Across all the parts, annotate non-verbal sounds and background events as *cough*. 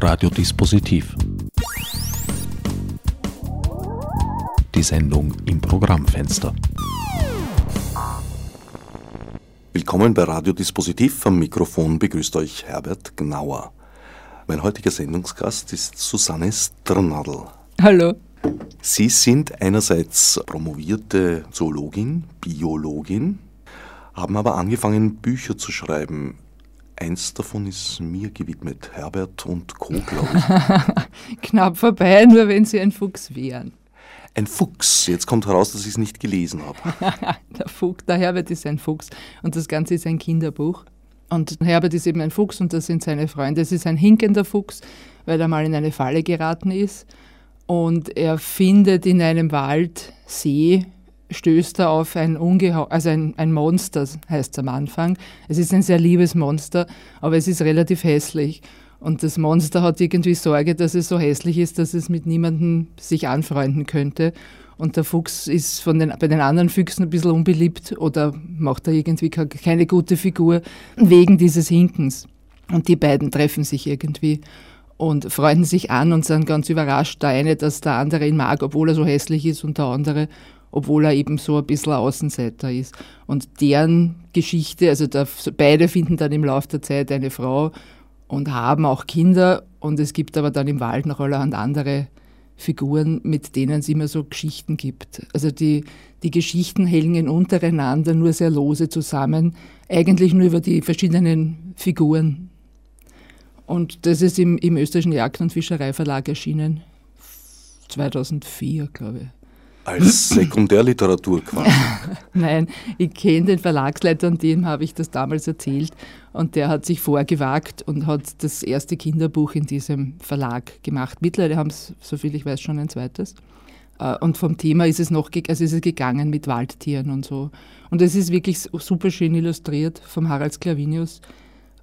Radiodispositiv. Die Sendung im Programmfenster. Willkommen bei Radiodispositiv. Am Mikrofon begrüßt euch Herbert Gnauer. Mein heutiger Sendungsgast ist Susanne Strnadl. Hallo. Sie sind einerseits promovierte Zoologin, Biologin, haben aber angefangen, Bücher zu schreiben. Eins davon ist mir gewidmet, Herbert und Co., glaube ich. *laughs* Knapp vorbei, nur wenn Sie ein Fuchs wären. Ein Fuchs. Jetzt kommt heraus, dass ich es nicht gelesen habe. *laughs* der Fuchs, der Herbert ist ein Fuchs und das Ganze ist ein Kinderbuch. Und Herbert ist eben ein Fuchs und das sind seine Freunde. Es ist ein hinkender Fuchs, weil er mal in eine Falle geraten ist. Und er findet in einem Wald See stößt er auf ein Ungeheuer, also ein, ein Monster, heißt es am Anfang. Es ist ein sehr liebes Monster, aber es ist relativ hässlich. Und das Monster hat irgendwie Sorge, dass es so hässlich ist, dass es mit niemandem sich anfreunden könnte. Und der Fuchs ist von den, bei den anderen Füchsen ein bisschen unbeliebt oder macht da irgendwie keine gute Figur wegen dieses Hinkens. Und die beiden treffen sich irgendwie und freunden sich an und sind ganz überrascht, der eine, dass der andere ihn mag, obwohl er so hässlich ist und der andere obwohl er eben so ein bisschen Außenseiter ist. Und deren Geschichte, also da, beide finden dann im Laufe der Zeit eine Frau und haben auch Kinder und es gibt aber dann im Wald noch allerhand andere Figuren, mit denen es immer so Geschichten gibt. Also die, die Geschichten hängen untereinander nur sehr lose zusammen, eigentlich nur über die verschiedenen Figuren. Und das ist im, im österreichischen Jagd- und Fischereiverlag erschienen, 2004, glaube ich. Als *clears throat* Sekundärliteratur quasi. *laughs* Nein, ich kenne den Verlagsleiter und dem habe ich das damals erzählt. Und der hat sich vorgewagt und hat das erste Kinderbuch in diesem Verlag gemacht. Mittlerweile haben es, soviel ich weiß, schon ein zweites. Äh, und vom Thema ist es noch also ist es gegangen mit Waldtieren und so. Und es ist wirklich super schön illustriert vom Harald Sklavinius.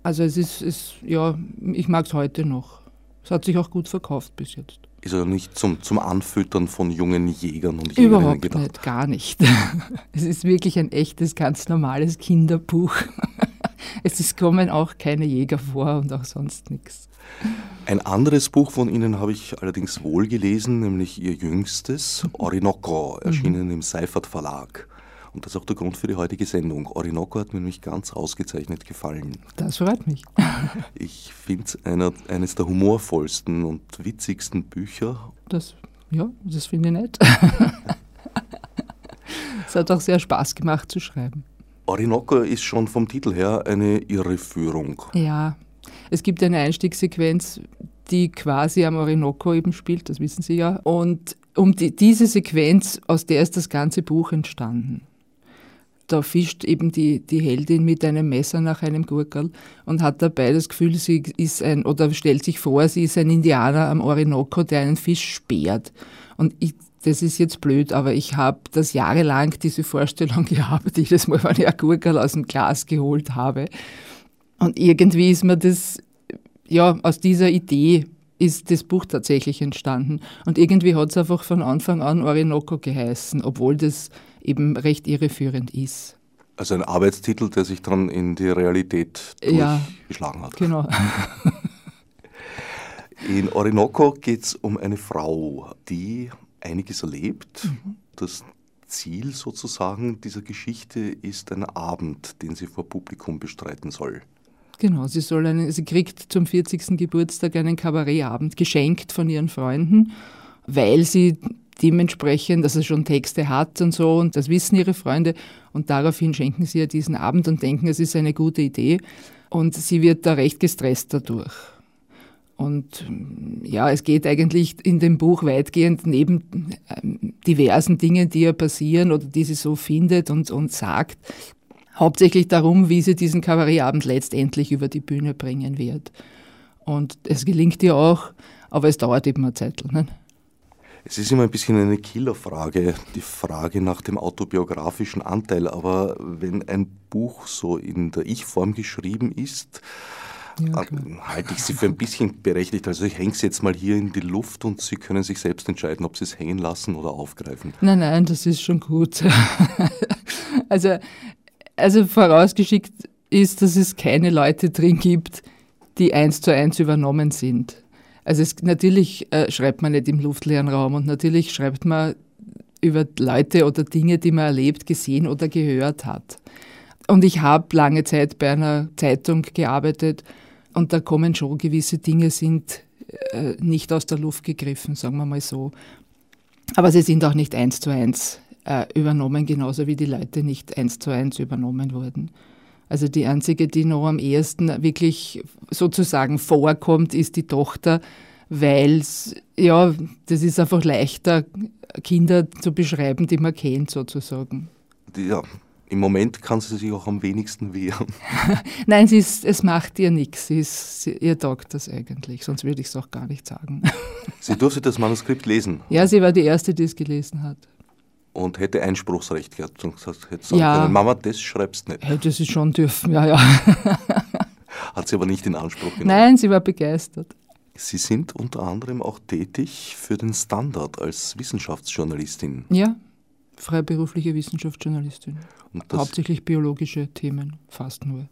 Also es ist, es, ja, ich mag es heute noch. Es hat sich auch gut verkauft bis jetzt ist er nicht zum, zum Anfüttern von jungen Jägern und Jägerinnen Überhaupt gedacht? Nicht, gar nicht. *laughs* Es ist wirklich ein echtes, ganz normales Kinderbuch. *laughs* Es ist, kommen auch keine Jäger vor und auch sonst nichts. Ein anderes Buch von Ihnen habe ich allerdings wohl gelesen, nämlich Ihr jüngstes, *laughs* Orinoco, erschienen mhm. im Seifert Verlag. Und das ist auch der Grund für die heutige Sendung. Orinoco hat mir nämlich ganz ausgezeichnet gefallen. Das freut mich. *laughs* ich finde es eines der humorvollsten und witzigsten Bücher. Das, ja, das finde ich nett. *laughs* es hat auch sehr Spaß gemacht zu schreiben. Orinoco ist schon vom Titel her eine Irreführung. Ja, es gibt eine Einstiegssequenz, die quasi am Orinoco eben spielt, das wissen Sie ja. Und um die, diese Sequenz, aus der ist das ganze Buch entstanden da fischt eben die, die Heldin mit einem Messer nach einem Gurkel und hat dabei das Gefühl, sie ist ein, oder stellt sich vor, sie ist ein Indianer am Orinoco, der einen Fisch sperrt. Und ich, das ist jetzt blöd, aber ich habe das jahrelang diese Vorstellung *laughs* gehabt, jedes Mal, wenn ich ein Gurkel aus dem Glas geholt habe. Und irgendwie ist mir das, ja, aus dieser Idee ist das Buch tatsächlich entstanden. Und irgendwie hat es einfach von Anfang an Orinoco geheißen, obwohl das eben recht irreführend ist. Also ein Arbeitstitel, der sich dann in die Realität durchgeschlagen ja, hat. Genau. *laughs* In Orinoco geht es um eine Frau, die einiges erlebt. Mhm. Das Ziel sozusagen dieser Geschichte ist ein Abend, den sie vor Publikum bestreiten soll. Genau, sie, soll einen, sie kriegt zum 40. Geburtstag einen Kabarettabend geschenkt von ihren Freunden, weil sie dementsprechend, dass er schon Texte hat und so, und das wissen ihre Freunde. Und daraufhin schenken sie ihr diesen Abend und denken, es ist eine gute Idee. Und sie wird da recht gestresst dadurch. Und ja, es geht eigentlich in dem Buch weitgehend neben ähm, diversen Dingen, die ihr passieren oder die sie so findet und, und sagt, hauptsächlich darum, wie sie diesen Kabarettabend letztendlich über die Bühne bringen wird. Und es gelingt ihr auch, aber es dauert eben eine Zeit. Ne? Es ist immer ein bisschen eine Killerfrage, die Frage nach dem autobiografischen Anteil. Aber wenn ein Buch so in der Ich-Form geschrieben ist, ja, halte ich sie für ein bisschen berechtigt. Also ich hänge es jetzt mal hier in die Luft und Sie können sich selbst entscheiden, ob Sie es hängen lassen oder aufgreifen. Nein, nein, das ist schon gut. *laughs* also, also vorausgeschickt ist, dass es keine Leute drin gibt, die eins zu eins übernommen sind. Also es, natürlich äh, schreibt man nicht im luftleeren Raum und natürlich schreibt man über Leute oder Dinge, die man erlebt, gesehen oder gehört hat. Und ich habe lange Zeit bei einer Zeitung gearbeitet und da kommen schon gewisse Dinge, sind äh, nicht aus der Luft gegriffen, sagen wir mal so. Aber sie sind auch nicht eins zu eins äh, übernommen, genauso wie die Leute nicht eins zu eins übernommen wurden. Also die einzige, die noch am ehesten wirklich sozusagen vorkommt, ist die Tochter, weil ja, das ist einfach leichter, Kinder zu beschreiben, die man kennt sozusagen. Ja, im Moment kann sie sich auch am wenigsten wehren. *laughs* Nein, sie ist, es macht ihr nichts. Sie ist, sie, ihr taugt das eigentlich, sonst würde ich es auch gar nicht sagen. sie durfte das Manuskript lesen? Ja, sie war die Erste, die es gelesen hat und hätte Einspruchsrecht gehabt und gesagt, hätte sagen ja. können, Mama, das schreibst nicht. Hätte sie schon dürfen, ja, ja. *laughs* Hat sie aber nicht in Anspruch genommen. Nein, sie war begeistert. Sie sind unter anderem auch tätig für den Standard als Wissenschaftsjournalistin. Ja, freiberufliche Wissenschaftsjournalistin. Hauptsächlich biologische Themen, fast nur.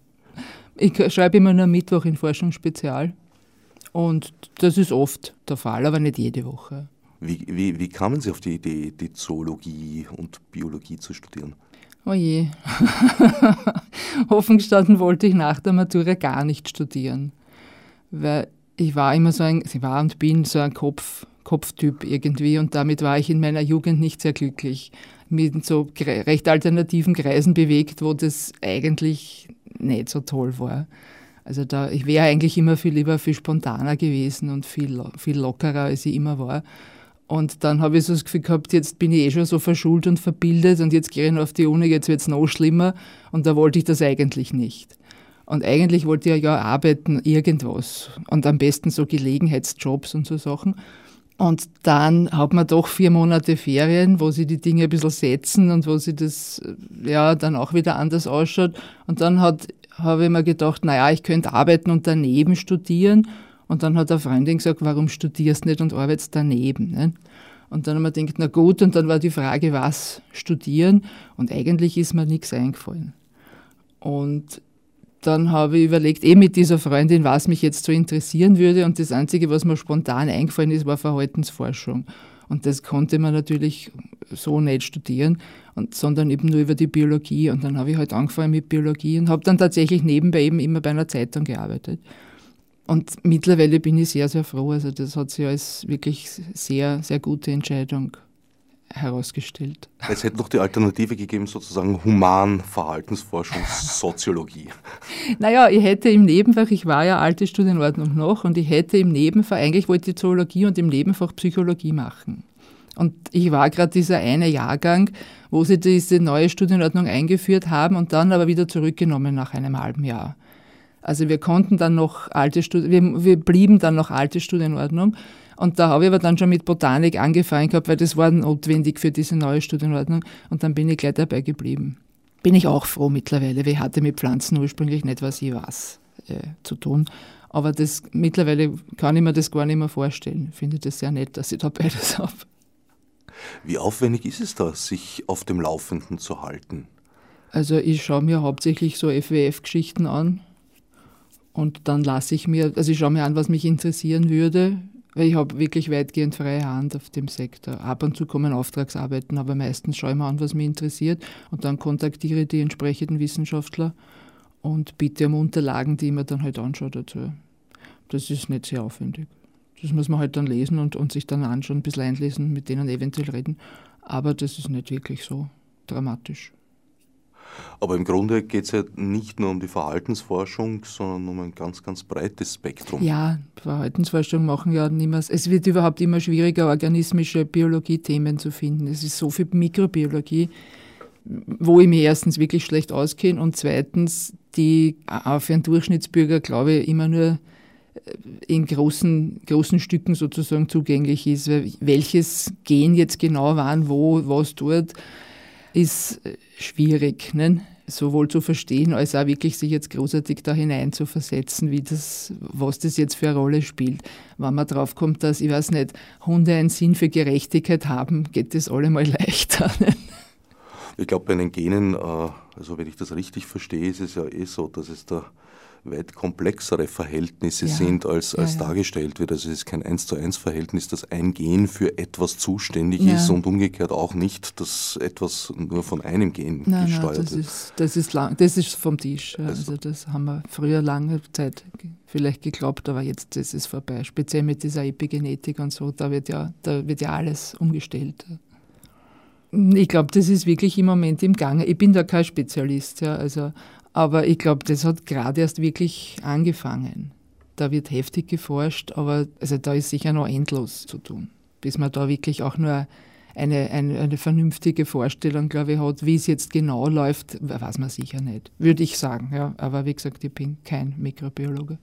Ich schreibe immer nur Mittwoch in Forschung Spezial und das ist oft der Fall, aber nicht jede Woche. Wie, wie, wie kamen Sie auf die Idee, die Zoologie und Biologie zu studieren? Oh je. *laughs* Offen gestanden wollte ich nach der Matura gar nicht studieren. Weil ich war immer so ein, ich war und bin so ein Kopf, Kopftyp irgendwie und damit war ich in meiner Jugend nicht sehr glücklich. Mit so recht alternativen Kreisen bewegt, wo das eigentlich nicht so toll war. Also da, ich wäre eigentlich immer viel lieber viel spontaner gewesen und viel, viel lockerer, als ich immer war. Und dann habe ich so das Gefühl gehabt, jetzt bin ich eh schon so verschult und verbildet und jetzt gehe ich noch auf die Uni, jetzt wird es noch schlimmer. Und da wollte ich das eigentlich nicht. Und eigentlich wollte ich ja arbeiten, irgendwas. Und am besten so Gelegenheitsjobs und so Sachen. Und dann hat man doch vier Monate Ferien, wo sie die Dinge ein bisschen setzen und wo sie das ja dann auch wieder anders ausschaut. Und dann habe ich mir gedacht, naja, ich könnte arbeiten und daneben studieren. Und dann hat eine Freundin gesagt, warum studierst du nicht und arbeitest daneben? Ne? Und dann haben wir gedacht, na gut, und dann war die Frage, was studieren? Und eigentlich ist mir nichts eingefallen. Und dann habe ich überlegt, eh mit dieser Freundin, was mich jetzt so interessieren würde. Und das Einzige, was mir spontan eingefallen ist, war Verhaltensforschung. Und das konnte man natürlich so nicht studieren, und, sondern eben nur über die Biologie. Und dann habe ich halt angefangen mit Biologie und habe dann tatsächlich nebenbei eben immer bei einer Zeitung gearbeitet. Und mittlerweile bin ich sehr, sehr froh. Also das hat sich als wirklich sehr, sehr gute Entscheidung herausgestellt. Es hätte noch die Alternative gegeben, sozusagen Human-Verhaltensforschung, *laughs* Soziologie. naja, ich hätte im Nebenfach, ich war ja alte Studienordnung noch, und ich hätte im Nebenfach, eigentlich wollte ich Zoologie und im Nebenfach Psychologie machen. Und ich war gerade dieser eine Jahrgang, wo sie diese neue Studienordnung eingeführt haben und dann aber wieder zurückgenommen nach einem halben Jahr. Also wir konnten dann noch alte Studien, wir, wir blieben dann noch alte Studienordnung. Und da habe ich aber dann schon mit Botanik angefangen gehabt, weil das war notwendig für diese neue Studienordnung. Und dann bin ich gleich dabei geblieben. Bin ich auch froh mittlerweile, weil ich hatte mit Pflanzen ursprünglich nicht, was ich weiß, äh, zu tun. Aber das, mittlerweile kann ich mir das gar nicht mehr vorstellen. Ich finde das sehr nett, dass ich da beides *laughs* habe. Wie aufwendig ist es da, sich auf dem Laufenden zu halten? Also ich schaue mir hauptsächlich so FWF-Geschichten an und dann lasse ich mir, also ich schaue mir an, was mich interessieren würde, weil ich habe wirklich weitgehend freie Hand auf dem Sektor. Ab und zu kommen Auftragsarbeiten, aber meistens schaue ich mir an, was mich interessiert und dann kontaktiere ich die entsprechenden Wissenschaftler und bitte um Unterlagen, die ich mir dann halt anschaue dazu. Das ist nicht sehr aufwendig. Das muss man halt dann lesen und, und sich dann anschauen, ein bisschen einlesen, mit denen eventuell reden. Aber das ist nicht wirklich so dramatisch. Aber im Grunde geht es ja nicht nur um die Verhaltensforschung, sondern um ein ganz, ganz breites Spektrum. Ja, Verhaltensforschung machen ja niemals. Es wird überhaupt immer schwieriger, organismische Biologie-Themen zu finden. Es ist so viel Mikrobiologie, wo ich mir erstens wirklich schlecht auskenne und zweitens, die auch für einen Durchschnittsbürger, glaube ich, immer nur äh, in großen, großen Stücken sozusagen zugänglich ist. Welches Gen jetzt genau wann, wo, was tut, ist äh, schwierig, ne? sowohl zu verstehen, als auch wirklich sich jetzt großartig da hinein zu versetzen, wie das, was das jetzt für eine Rolle spielt. Wenn man drauf kommt, dass, ich weiß nicht, Hunde einen Sinn für Gerechtigkeit haben, geht das allemal *laughs* leichter. Ne? Ich glaube, bei den Genen, äh, also wenn ich das richtig verstehe, ist es ja eh so, dass es da weit komplexere Verhältnisse ja. sind, als, als ja, ja. dargestellt wird. Also es ist kein eins zu eins Verhältnis, dass ein Gen für etwas zuständig ist und umgekehrt auch nicht, dass etwas nur von einem Gen nein, gesteuert nein, das wird. Ist, das, ist lang, das ist vom Tisch. Also, also das haben wir früher lange Zeit vielleicht geglaubt, aber jetzt ist es vorbei. Speziell mit dieser Epigenetik und so, da wird ja, da wird ja alles umgestellt. Ich glaube, das ist wirklich im Moment im Gange. Ich bin da kein Spezialist, ja, also, aber ich glaube, das hat gerade erst wirklich angefangen. Da wird heftig geforscht, aber also da ist sicher noch endlos zu tun, bis man da wirklich auch nur eine, eine, eine vernünftige Vorstellung, glaube ich, hat, wie es jetzt genau läuft, weiß man sicher nicht. Würde ich sagen, ja. Aber wie gesagt, ich bin kein Mikrobiologe.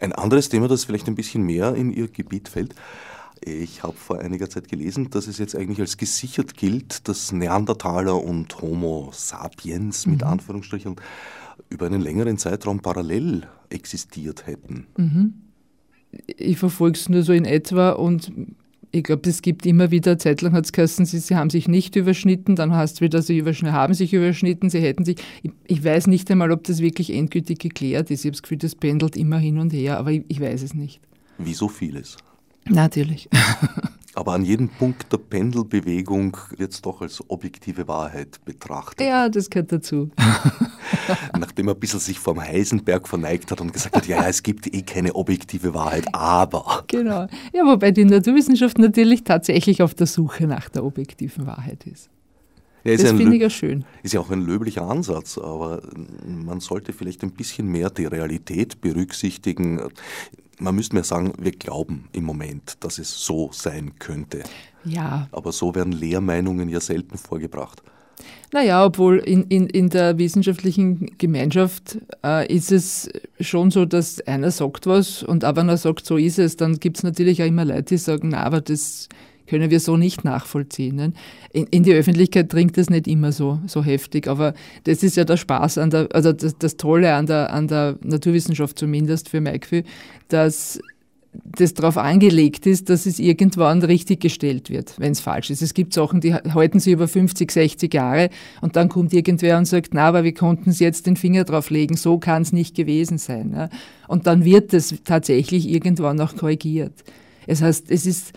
Ein anderes Thema, das vielleicht ein bisschen mehr in Ihr Gebiet fällt, ich habe vor einiger Zeit gelesen, dass es jetzt eigentlich als gesichert gilt, dass Neandertaler und Homo sapiens mit mhm. Anführungsstrichen über einen längeren Zeitraum parallel existiert hätten. Mhm. Ich verfolge es nur so in etwa und ich glaube, es gibt immer wieder, Zeitlang hat es geheißen, sie, sie, haben sich nicht überschnitten, dann heißt es wieder, sie haben sich überschnitten, sie hätten sich. Ich, ich, weiß nicht einmal, ob das wirklich endgültig geklärt ist. Ich habe das Gefühl, das pendelt immer hin und her, aber ich, ich weiß es nicht. Wie so vieles. Natürlich. *laughs* Aber an jedem Punkt der Pendelbewegung wird es doch als objektive Wahrheit betrachtet. Ja, das gehört dazu. *laughs* Nachdem er ein bisschen sich vom Heisenberg verneigt hat und gesagt hat, ja, es gibt eh keine objektive Wahrheit, aber. Genau. Ja, wobei die Naturwissenschaft natürlich tatsächlich auf der Suche nach der objektiven Wahrheit ist. Ja, das finde ich ja schön. Ist ja auch ein löblicher Ansatz, aber man sollte vielleicht ein bisschen mehr die Realität berücksichtigen man müsste mir sagen, wir glauben im Moment, dass es so sein könnte. Ja. Aber so werden Lehrmeinungen ja selten vorgebracht. Naja, obwohl in, in, in der wissenschaftlichen Gemeinschaft äh, ist es schon so, dass einer sagt was und aber er sagt, so ist es, dann gibt es natürlich auch immer Leute, die sagen, na, aber das können wir so nicht nachvollziehen. Ne? In, in, die Öffentlichkeit dringt das nicht immer so, so heftig, aber das ist ja der Spaß an der, also das, das Tolle an der, an der Naturwissenschaft zumindest für Gefühl, dass das darauf angelegt ist, dass es irgendwann richtig gestellt wird, wenn es falsch ist. Es gibt Sachen, die halten sich über 50, 60 Jahre und dann kommt irgendwer und sagt, na, aber wir konnten es jetzt den Finger drauf legen, so kann es nicht gewesen sein. Ne? Und dann wird das tatsächlich irgendwann auch korrigiert. Es heißt, es ist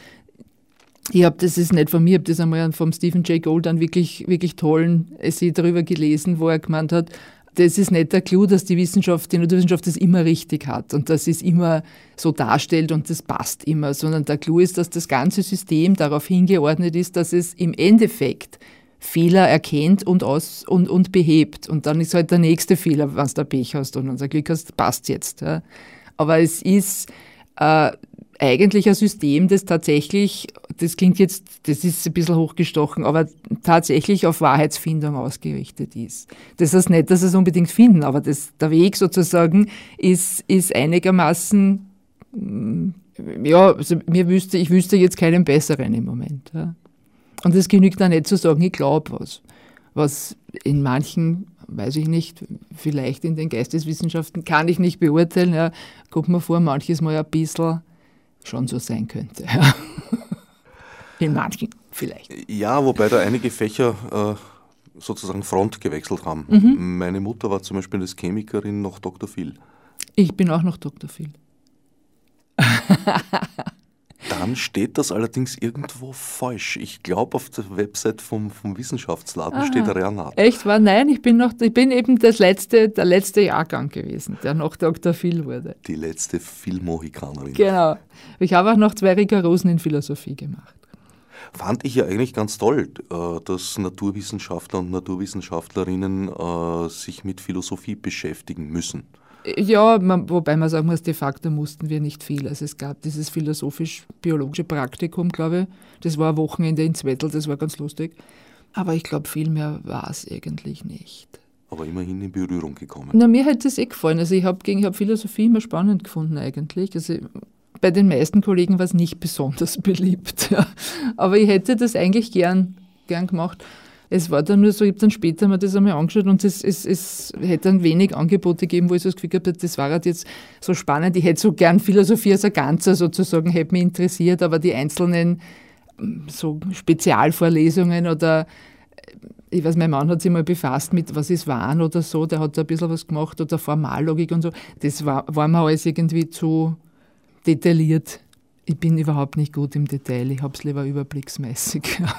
ich habe das ist nicht von mir, ich habe das einmal vom Stephen Jay Gould einen wirklich, wirklich tollen Essay darüber gelesen, wo er gemeint hat, das ist nicht der Clou, dass die Wissenschaft, die Naturwissenschaft das immer richtig hat und dass es immer so darstellt und das passt immer, sondern der Clou ist, dass das ganze System darauf hingeordnet ist, dass es im Endeffekt Fehler erkennt und, aus, und, und behebt. Und dann ist halt der nächste Fehler, wenn du da Pech hast und unser Glück hast, passt jetzt. Ja. Aber es ist äh, eigentlich ein System, das tatsächlich, das klingt jetzt, das ist ein bisschen hochgestochen, aber tatsächlich auf Wahrheitsfindung ausgerichtet ist. Das heißt nicht, dass sie es unbedingt finden, aber das, der Weg sozusagen ist, ist einigermaßen, mm, ja, also mir wüsste, ich wüsste jetzt keinen besseren im Moment. Ja. Und es genügt da nicht zu sagen, ich glaube was. Was in manchen weiß ich nicht, vielleicht in den Geisteswissenschaften kann ich nicht beurteilen. Ja, kommt mir vor, manches mal ein bisschen schon so sein könnte. *laughs* In manchen vielleicht. Ja, wobei da einige Fächer äh, sozusagen Front gewechselt haben. Mhm. Meine Mutter war zum Beispiel als Chemikerin noch Dr. Phil. Ich bin auch noch Dr. Phil. *laughs* Dann steht das allerdings irgendwo falsch. Ich glaube, auf der Website vom, vom Wissenschaftsladen Aha. steht Renat. Echt? War nein, ich bin noch, ich bin eben das letzte, der letzte Jahrgang gewesen, der noch Dr. Phil wurde. Die letzte Phil-Mohikanerin. Genau. Ich habe auch noch zwei Rigorosen in Philosophie gemacht. Fand ich ja eigentlich ganz toll, äh, dass Naturwissenschaftler und Naturwissenschaftlerinnen äh, sich mit Philosophie beschäftigen müssen. Ja, man, wobei man sagen muss, de facto mussten wir nicht viel. Also es gab dieses philosophisch-biologische Praktikum, glaube ich. Das war ein Wochenende in Zwettl, das war ganz lustig. Aber ich glaube, viel mehr war es eigentlich nicht. Aber immerhin in Berührung gekommen. Na, mir hätte es eh gefallen. Also ich habe hab Philosophie immer spannend gefunden eigentlich. Also bei den meisten Kollegen war es nicht besonders beliebt. Ja. Aber ich hätte das eigentlich gern, gern gemacht. Es war dann nur so, ich habe dann später mir das einmal angeschaut und es, es, es hätte dann wenig Angebote gegeben, wo ich so das Gefühl gehabt habe, das war halt jetzt so spannend. Ich hätte so gern Philosophie als ein Ganzer sozusagen, hätte mich interessiert, aber die einzelnen so Spezialvorlesungen oder ich weiß, mein Mann hat sich mal befasst mit, was ist Wahn oder so, der hat da ein bisschen was gemacht oder Formallogik und so. Das war, war mir alles irgendwie zu detailliert. Ich bin überhaupt nicht gut im Detail, ich habe es lieber überblicksmäßig. *laughs*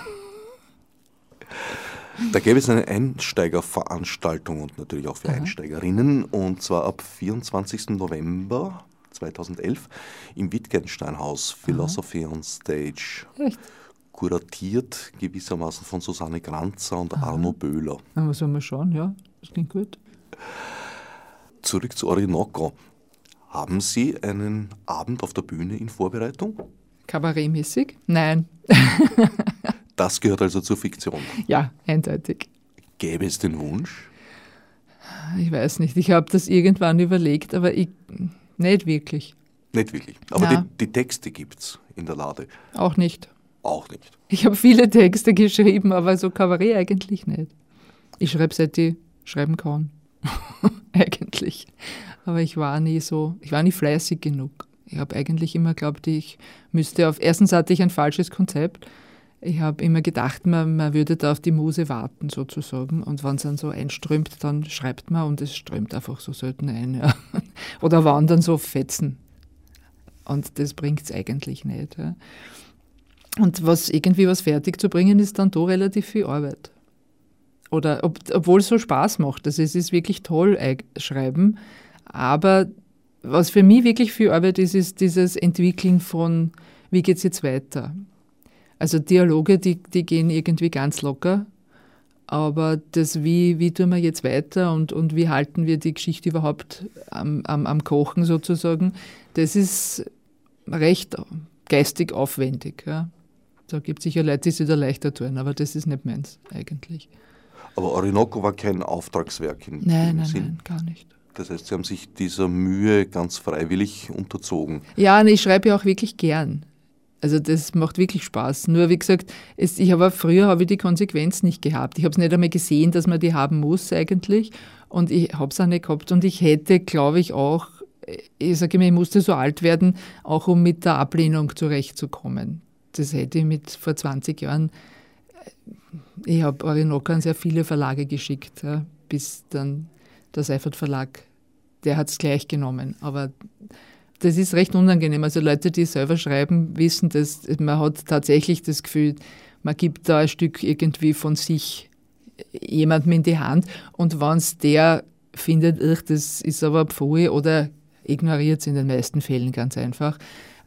Da gäbe es eine Einsteigerveranstaltung und natürlich auch für Aha. Einsteigerinnen und zwar ab 24. November 2011 im Wittgensteinhaus Philosophy Aha. on Stage. Echt? Kuratiert gewissermaßen von Susanne Granzer und Aha. Arno Böhler. Na, was soll man schauen, ja, das klingt gut. Zurück zu Orinoco. Haben Sie einen Abend auf der Bühne in Vorbereitung? Kabarettmäßig? Nein. *laughs* Das gehört also zur Fiktion. Ja, eindeutig. Gäbe es den Wunsch? Ich weiß nicht. Ich habe das irgendwann überlegt, aber ich, nicht wirklich. Nicht wirklich. Aber die, die, Texte gibt es in der Lade. Auch nicht. Auch nicht. Ich habe viele Texte *laughs* geschrieben, aber so Kabarett eigentlich nicht. Ich schreibe seit ich schreiben kann. *laughs* eigentlich. Aber ich war nie so, ich war nie fleißig genug. Ich habe eigentlich immer geglaubt, ich müsste auf. Erstens hatte ich ein falsches Konzept ich habe immer gedacht, man, man würde da auf die Muse warten sozusagen und wenn es dann so einströmt, dann schreibt man und es strömt einfach so selten ein. Ja. *laughs* Oder waren dann so Fetzen. Und das bringt es eigentlich nicht. Ja. Und was irgendwie was fertig zu bringen, ist dann da relativ viel Arbeit. Oder ob, obwohl es so Spaß macht. Also es ist wirklich toll, schreiben. Aber was für mich wirklich viel Arbeit ist, ist dieses Entwickeln von, wie geht es jetzt weiter? Also Dialoge, die, die gehen irgendwie ganz locker. Aber das, wie, wie tun wir jetzt weiter und, und wie halten wir die Geschichte überhaupt am, am, am Kochen sozusagen, das ist recht geistig aufwendig. Ja. Da gibt es sicher Leute, die sich da leichter tun, aber das ist nicht meins eigentlich. Aber Orinoco war kein Auftragswerk in Nein, nein, Sinn. nein, gar nicht. Das heißt, Sie haben sich dieser Mühe ganz freiwillig unterzogen. Ja, und ich schreibe ja auch wirklich gern. Also das macht wirklich Spaß. Nur wie gesagt, es, ich habe früher habe ich die Konsequenz nicht gehabt. Ich habe es nicht einmal gesehen, dass man die haben muss eigentlich. Und ich habe es auch nicht gehabt. Und ich hätte, glaube ich, auch, ich sage immer, ich musste so alt werden, auch um mit der Ablehnung zurechtzukommen. Das hätte ich mit vor 20 Jahren, ich habe Orinoco an sehr viele Verlage geschickt, bis dann der Seifert Verlag, der hat es gleich genommen. Aber das ist recht unangenehm. Also Leute, die selber schreiben, wissen, dass man hat tatsächlich das Gefühl, man gibt da ein Stück irgendwie von sich jemandem in die Hand und wenn es der findet, das ist aber Pfui oder ignoriert es in den meisten Fällen ganz einfach,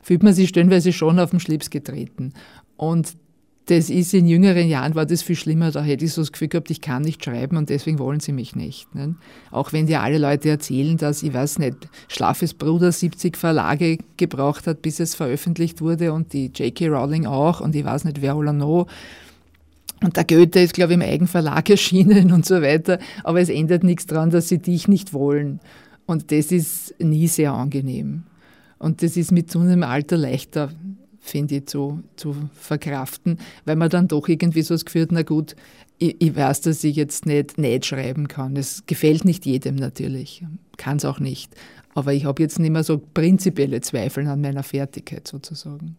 fühlt man sich stellenweise schon auf den Schlips getreten. Und das ist in jüngeren Jahren war das viel schlimmer. Da hätte ich so das Gefühl gehabt, ich kann nicht schreiben und deswegen wollen sie mich nicht. Ne? Auch wenn dir alle Leute erzählen, dass, ich weiß nicht, Schlafes Bruder 70 Verlage gebraucht hat, bis es veröffentlicht wurde und die J.K. Rowling auch und ich weiß nicht, wer Olano. Und der Goethe ist, glaube ich, im Eigenverlag *laughs* erschienen und so weiter. Aber es ändert nichts daran, dass sie dich nicht wollen. Und das ist nie sehr angenehm. Und das ist mit zunehmendem Alter leichter finde ich, zu, zu verkraften, weil man dann doch irgendwie so das Gefühl hat, na gut, ich, ich weiß, dass ich jetzt nicht nicht schreiben kann. Es gefällt nicht jedem natürlich, kann es auch nicht. Aber ich habe jetzt nicht mehr so prinzipielle Zweifel an meiner Fertigkeit sozusagen.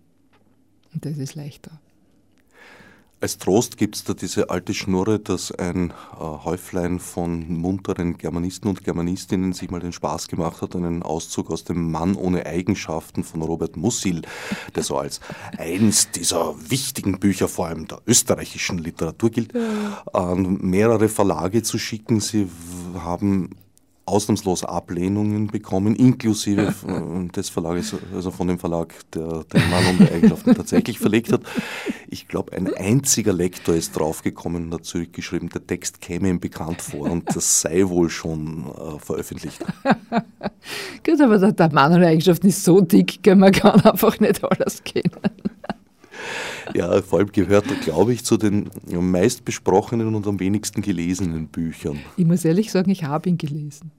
Und das ist leichter. Als Trost gibt es da diese alte Schnurre, dass ein äh, Häuflein von munteren Germanisten und Germanistinnen sich mal den Spaß gemacht hat, einen Auszug aus dem Mann ohne Eigenschaften von Robert Musil, der so als eins dieser wichtigen Bücher, vor allem der österreichischen Literatur gilt, an mehrere Verlage zu schicken. Sie haben ausnahmslos Ablehnungen bekommen, inklusive des Verlages, also von dem Verlag, der den Mann um die Eigenschaften tatsächlich verlegt hat. Ich glaube, ein einziger Lektor ist draufgekommen und hat zurückgeschrieben, der Text käme ihm bekannt vor und das sei wohl schon äh, veröffentlicht. *laughs* Gut, aber der, der Mann um die Eigenschaften ist so dick, man kann einfach nicht alles kennen. Ja, vor allem gehört er, glaube ich, zu den meistbesprochenen und am wenigsten gelesenen Büchern. Ich muss ehrlich sagen, ich habe ihn gelesen.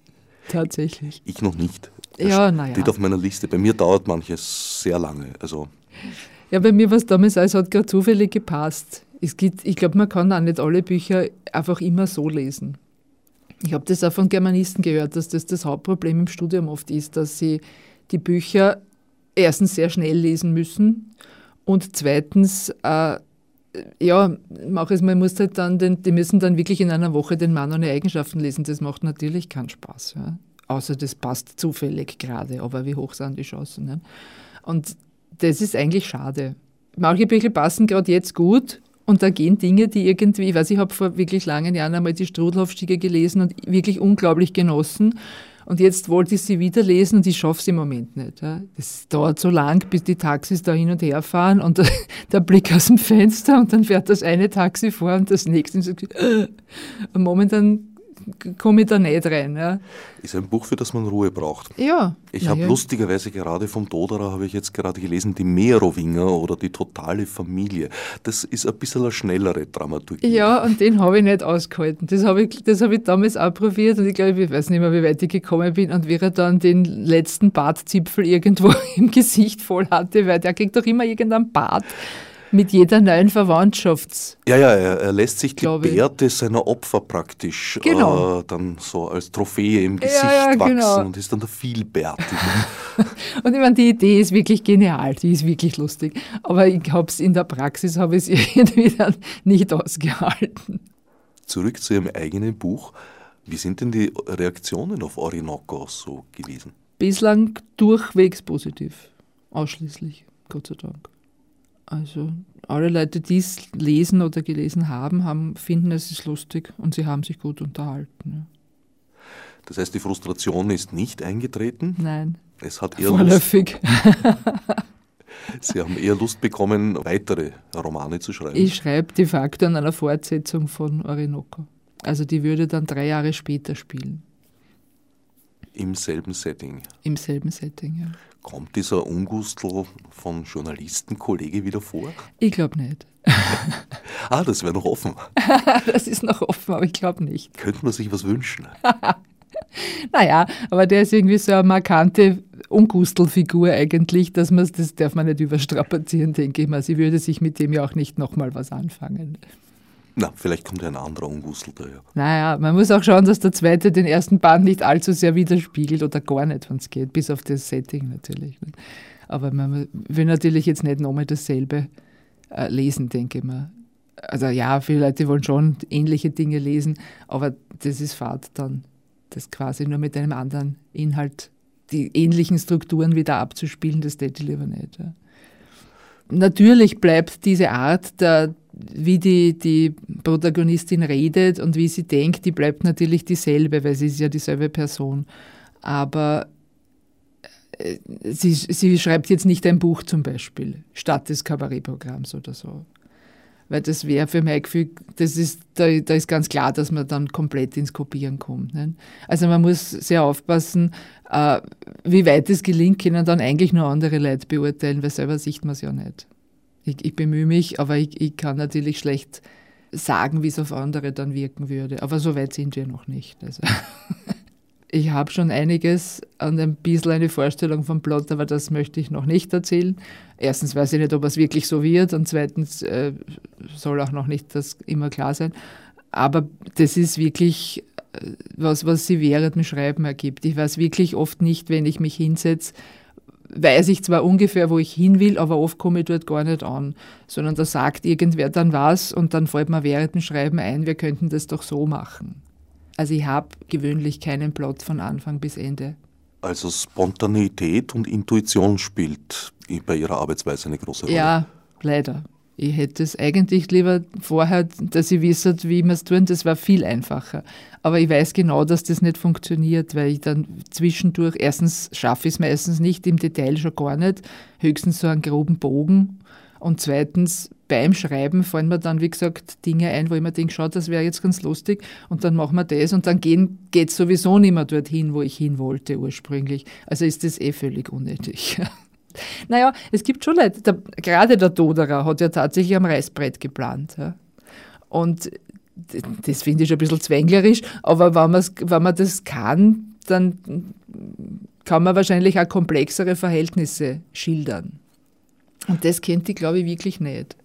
Tatsächlich. Ich noch nicht. Das ja, naja. Steht auf meiner Liste. Bei mir dauert manches sehr lange. Also. Ja, bei mir war es damals, es hat gerade zufällig gepasst. Es gibt, ich glaube, man kann auch nicht alle Bücher einfach immer so lesen. Ich habe das auch von Germanisten gehört, dass das das Hauptproblem im Studium oft ist, dass sie die Bücher erstens sehr schnell lesen müssen und zweitens äh, ja, mach es, man muss halt dann, den, die müssen dann wirklich in einer Woche den Mann ohne Eigenschaften lesen. Das macht natürlich keinen Spaß. Ja. Außer das passt zufällig gerade, aber wie hoch sind die Chancen? Ne? Und das ist eigentlich schade. Manche Bücher passen gerade jetzt gut und da gehen Dinge, die irgendwie, ich weiß, ich habe vor wirklich langen Jahren einmal die Strudelhofstiege gelesen und wirklich unglaublich genossen. Und jetzt wollte ich sie wieder lesen und ich schaffe es im Moment nicht. Es dauert so lang, bis die Taxis da hin und her fahren und *laughs* der Blick aus dem Fenster und dann fährt das eine Taxi vor und das nächste. Und momentan komme ich da nicht rein. Ja. Ist ein Buch, für das man Ruhe braucht. Ja. Ich habe ja. lustigerweise gerade vom Toderer, habe ich jetzt gerade gelesen, die Merowinger oder die totale Familie. Das ist ein bisschen eine schnellere Dramaturgie. Ja, und den habe ich nicht ausgehalten. Das habe ich, das ich damals auch probiert und ich glaube, ich weiß nicht mehr, wie weit ich gekommen bin und wie er dann den letzten Bartzipfel irgendwo *laughs* im Gesicht voll hatte, weil der kriegt doch immer irgendeinen Bart mit jeder neuen Verwandtschafts. Ja, ja, er, er lässt sich die Bärte seiner Opfer praktisch genau. äh, dann so als Trophäe im Gesicht ja, ja, wachsen genau. und ist dann der Vielbärtige. *laughs* *laughs* und ich meine, die Idee ist wirklich genial, die ist wirklich lustig. Aber ich habe es in der Praxis, habe ich es *laughs* irgendwie dann nicht ausgehalten. Zurück zu Ihrem eigenen Buch. Wie sind denn die Reaktionen auf Orinoco so gewesen? Bislang durchwegs positiv. Ausschließlich, Gott sei Dank. Also alle Leute, die es lesen oder gelesen haben, haben, finden es ist lustig und sie haben sich gut unterhalten. Ja. Das heißt, die Frustration ist nicht eingetreten? Nein. Es hat eher Vorläufig. *laughs* Sie haben eher Lust bekommen, weitere Romane zu schreiben. Ich schreibe de facto an einer Fortsetzung von Orinoco. Also die würde dann drei Jahre später spielen. Im selben Setting? Im selben Setting, ja. Kommt dieser Ungustel von Journalistenkollege wieder vor? Ich glaube nicht. *laughs* ah, das wäre noch offen. *laughs* das ist noch offen, aber ich glaube nicht. Könnte man sich was wünschen? *laughs* naja, aber der ist irgendwie so eine markante Ungustelfigur eigentlich, dass man das darf man nicht überstrapazieren, denke ich mal. Sie würde sich mit dem ja auch nicht nochmal was anfangen. Na, vielleicht kommt ja ein anderer Ungustel daher. Naja, man muss auch schauen, dass der zweite den ersten Band nicht allzu sehr widerspiegelt oder gar nicht, wenn es geht, bis auf das Setting natürlich. Aber man will natürlich jetzt nicht nochmal dasselbe äh, lesen, denke ich mal. Also ja, viele Leute wollen schon ähnliche Dinge lesen, aber das ist Fahrt dann, das quasi nur mit einem anderen Inhalt die ähnlichen Strukturen wieder abzuspielen, das täte ich lieber nicht. Ja. Natürlich bleibt diese Art der, wie die, die Protagonistin redet und wie sie denkt, die bleibt natürlich dieselbe, weil sie ist ja dieselbe Person. Aber äh, sie, sie schreibt jetzt nicht ein Buch zum Beispiel, statt des Kabarettprogramms oder so. Weil das wäre für mein Gefühl, das ist, da, da ist ganz klar, dass man dann komplett ins Kopieren kommt. Nicht? Also man muss sehr aufpassen, äh, wie weit es gelingt, können dann eigentlich nur andere Leute beurteilen, weil selber sieht man es ja nicht. Ich, ich bemühe mich, aber ich, ich kann natürlich schlecht sagen, wie es auf andere dann wirken würde. Aber so weit sind wir noch nicht. Also *laughs* ich habe schon einiges und ein bisschen eine Vorstellung vom Plot, aber das möchte ich noch nicht erzählen. Erstens weiß ich nicht, ob es wirklich so wird und zweitens äh, soll auch noch nicht das immer klar sein. Aber das ist wirklich äh, was, was sie während dem Schreiben ergibt. Ich weiß wirklich oft nicht, wenn ich mich hinsetze, weiß ich zwar ungefähr, wo ich hin will, aber oft komme ich dort gar nicht an, sondern da sagt irgendwer dann was und dann fällt mir während dem Schreiben ein, wir könnten das doch so machen. Also ich habe gewöhnlich keinen Plot von Anfang bis Ende. Also Spontaneität und Intuition spielt bei Ihrer Arbeitsweise eine große Rolle. Ja, leider. Ich hätte es eigentlich lieber vorher, dass ich wisse, wie wir es tun, das war viel einfacher. Aber ich weiß genau, dass das nicht funktioniert, weil ich dann zwischendurch, erstens schaffe ich es meistens nicht, im Detail schon gar nicht, höchstens so einen groben Bogen. Und zweitens, beim Schreiben fallen mir dann, wie gesagt, Dinge ein, wo ich mir denke, schau, das wäre jetzt ganz lustig und dann machen wir das und dann geht es sowieso nicht mehr dorthin, wo ich hin wollte ursprünglich. Also ist das eh völlig unnötig. *laughs* Naja, es gibt schon Leute, der, gerade der Doderer hat ja tatsächlich am Reißbrett geplant. Ja. Und das finde ich ein bisschen zwänglerisch, aber wenn, wenn man das kann, dann kann man wahrscheinlich auch komplexere Verhältnisse schildern. Und das kennt die, glaube ich, wirklich nicht.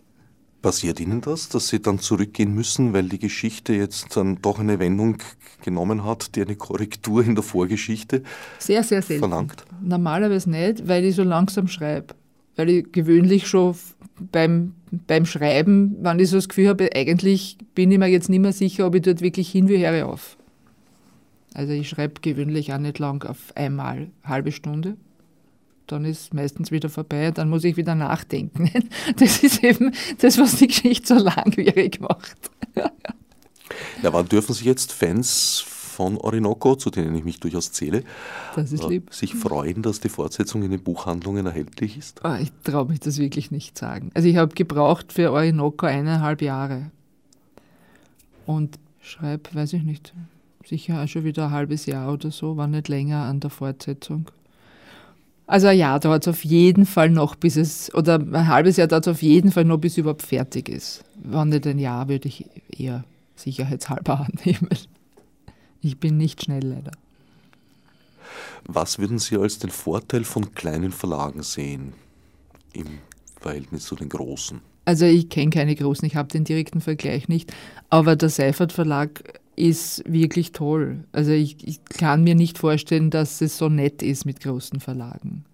Passiert Ihnen das, dass Sie dann zurückgehen müssen, weil die Geschichte jetzt dann doch eine Wendung genommen hat, die eine Korrektur in der Vorgeschichte sehr, sehr selten. verlangt? Normalerweise nicht, weil ich so langsam schreibe. weil ich gewöhnlich schon beim, beim Schreiben, wenn ich so das Gefühl habe, eigentlich bin ich mir jetzt nicht mehr sicher, ob ich dort wirklich hin will, höre auf. Also ich schreibe gewöhnlich auch nicht lang auf einmal, halbe Stunde. Dann ist meistens wieder vorbei, dann muss ich wieder nachdenken. *laughs* Das ist eben das, was die Geschichte so langwierig macht. Ja, wann dürfen sich jetzt Fans von Orinoco, zu denen ich mich durchaus zähle, äh, sich freuen, dass die Fortsetzung in den Buchhandlungen erhältlich ist? Oh, ich traue mich das wirklich nicht sagen. Also ich habe gebraucht für Orinoco eineinhalb Jahre. Und schreibe, weiß ich nicht, sicher auch schon wieder ein halbes Jahr oder so, war nicht länger an der Fortsetzung. Also ein Jahr dauert es auf jeden Fall noch, bis es, oder ein halbes Jahr dauert es auf jeden Fall noch, bis es überhaupt fertig ist. Wenn nicht ein Jahr, würde ich eher sicherheitshalber *laughs* annehmen. Ich bin nicht schnell leider. Was würden Sie als den Vorteil von kleinen Verlagen sehen im Verhältnis zu den großen? Also ich kenne keine großen, ich habe den direkten Vergleich nicht, aber der Seifert Verlag ist wirklich toll. Also ich, ich, kann mir nicht vorstellen, dass es so nett ist mit großen Verlagen.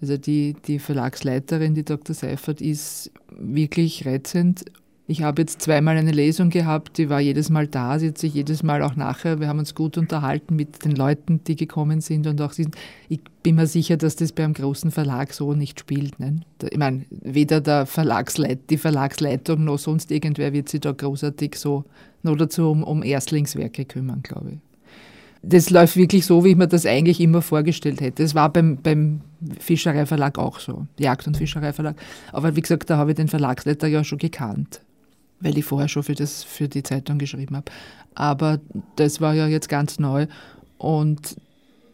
Also die, die Verlagsleiterin, die Dr. Seifert, ist wirklich reizend ich habe jetzt zweimal eine Lesung gehabt, die war jedes Mal da, sie hat sich jedes Mal auch nachher, wir haben uns gut unterhalten mit den Leuten, die gekommen sind und auch sind, ich bin mir sicher, dass das beim großen Verlag so nicht spielt. Ne? Ich meine, weder der Verlagsleit, die Verlagsleitung noch sonst irgendwer wird sich da großartig so noch dazu um, um Erstlingswerke kümmern, glaube ich. Das läuft wirklich so, wie ich mir das eigentlich immer vorgestellt hätte. Das war beim, beim Fischereiverlag auch so, Jagd- und Fischereiverlag. Aber wie gesagt, da habe ich den Verlagsleiter ja schon gekannt weil ich vorher schon für, das, für die Zeitung geschrieben habe. Aber das war ja jetzt ganz neu und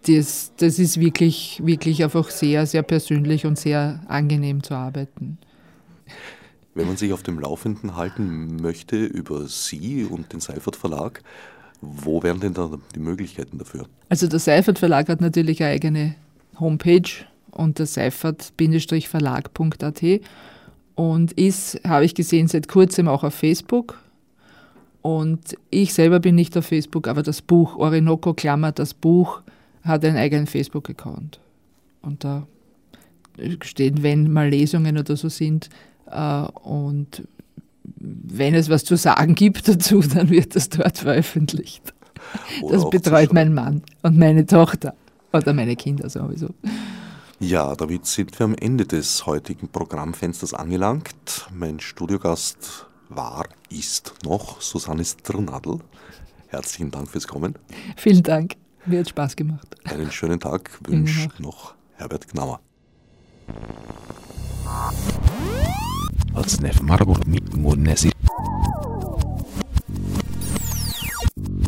das, das ist wirklich, wirklich einfach sehr, sehr persönlich und sehr angenehm zu arbeiten. Wenn man sich auf dem Laufenden halten möchte über Sie und den Seifert Verlag, wo wären denn da die Möglichkeiten dafür? Also der Seifert Verlag hat natürlich eine eigene Homepage unter seifert-verlag.at und ist, habe ich gesehen, seit kurzem auch auf Facebook. Und ich selber bin nicht auf Facebook, aber das Buch, Orinoco Klammer, das Buch, hat einen eigenen Facebook-Account. Und da stehen, wenn mal Lesungen oder so sind, äh, und wenn es was zu sagen gibt dazu, *laughs* dann wird das dort veröffentlicht. Oder das betreut mein Mann und meine Tochter oder meine Kinder sowieso. Ja, damit sind wir am Ende des heutigen Programmfensters angelangt. Mein Studiogast war, ist noch Susanne Strnadl. Herzlichen Dank fürs Kommen. Vielen Dank, mir hat Spaß gemacht. Einen schönen Tag *laughs* wünscht noch Herbert Gnauer. Als Marburg mit Monesi.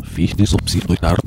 Fichte subsidiar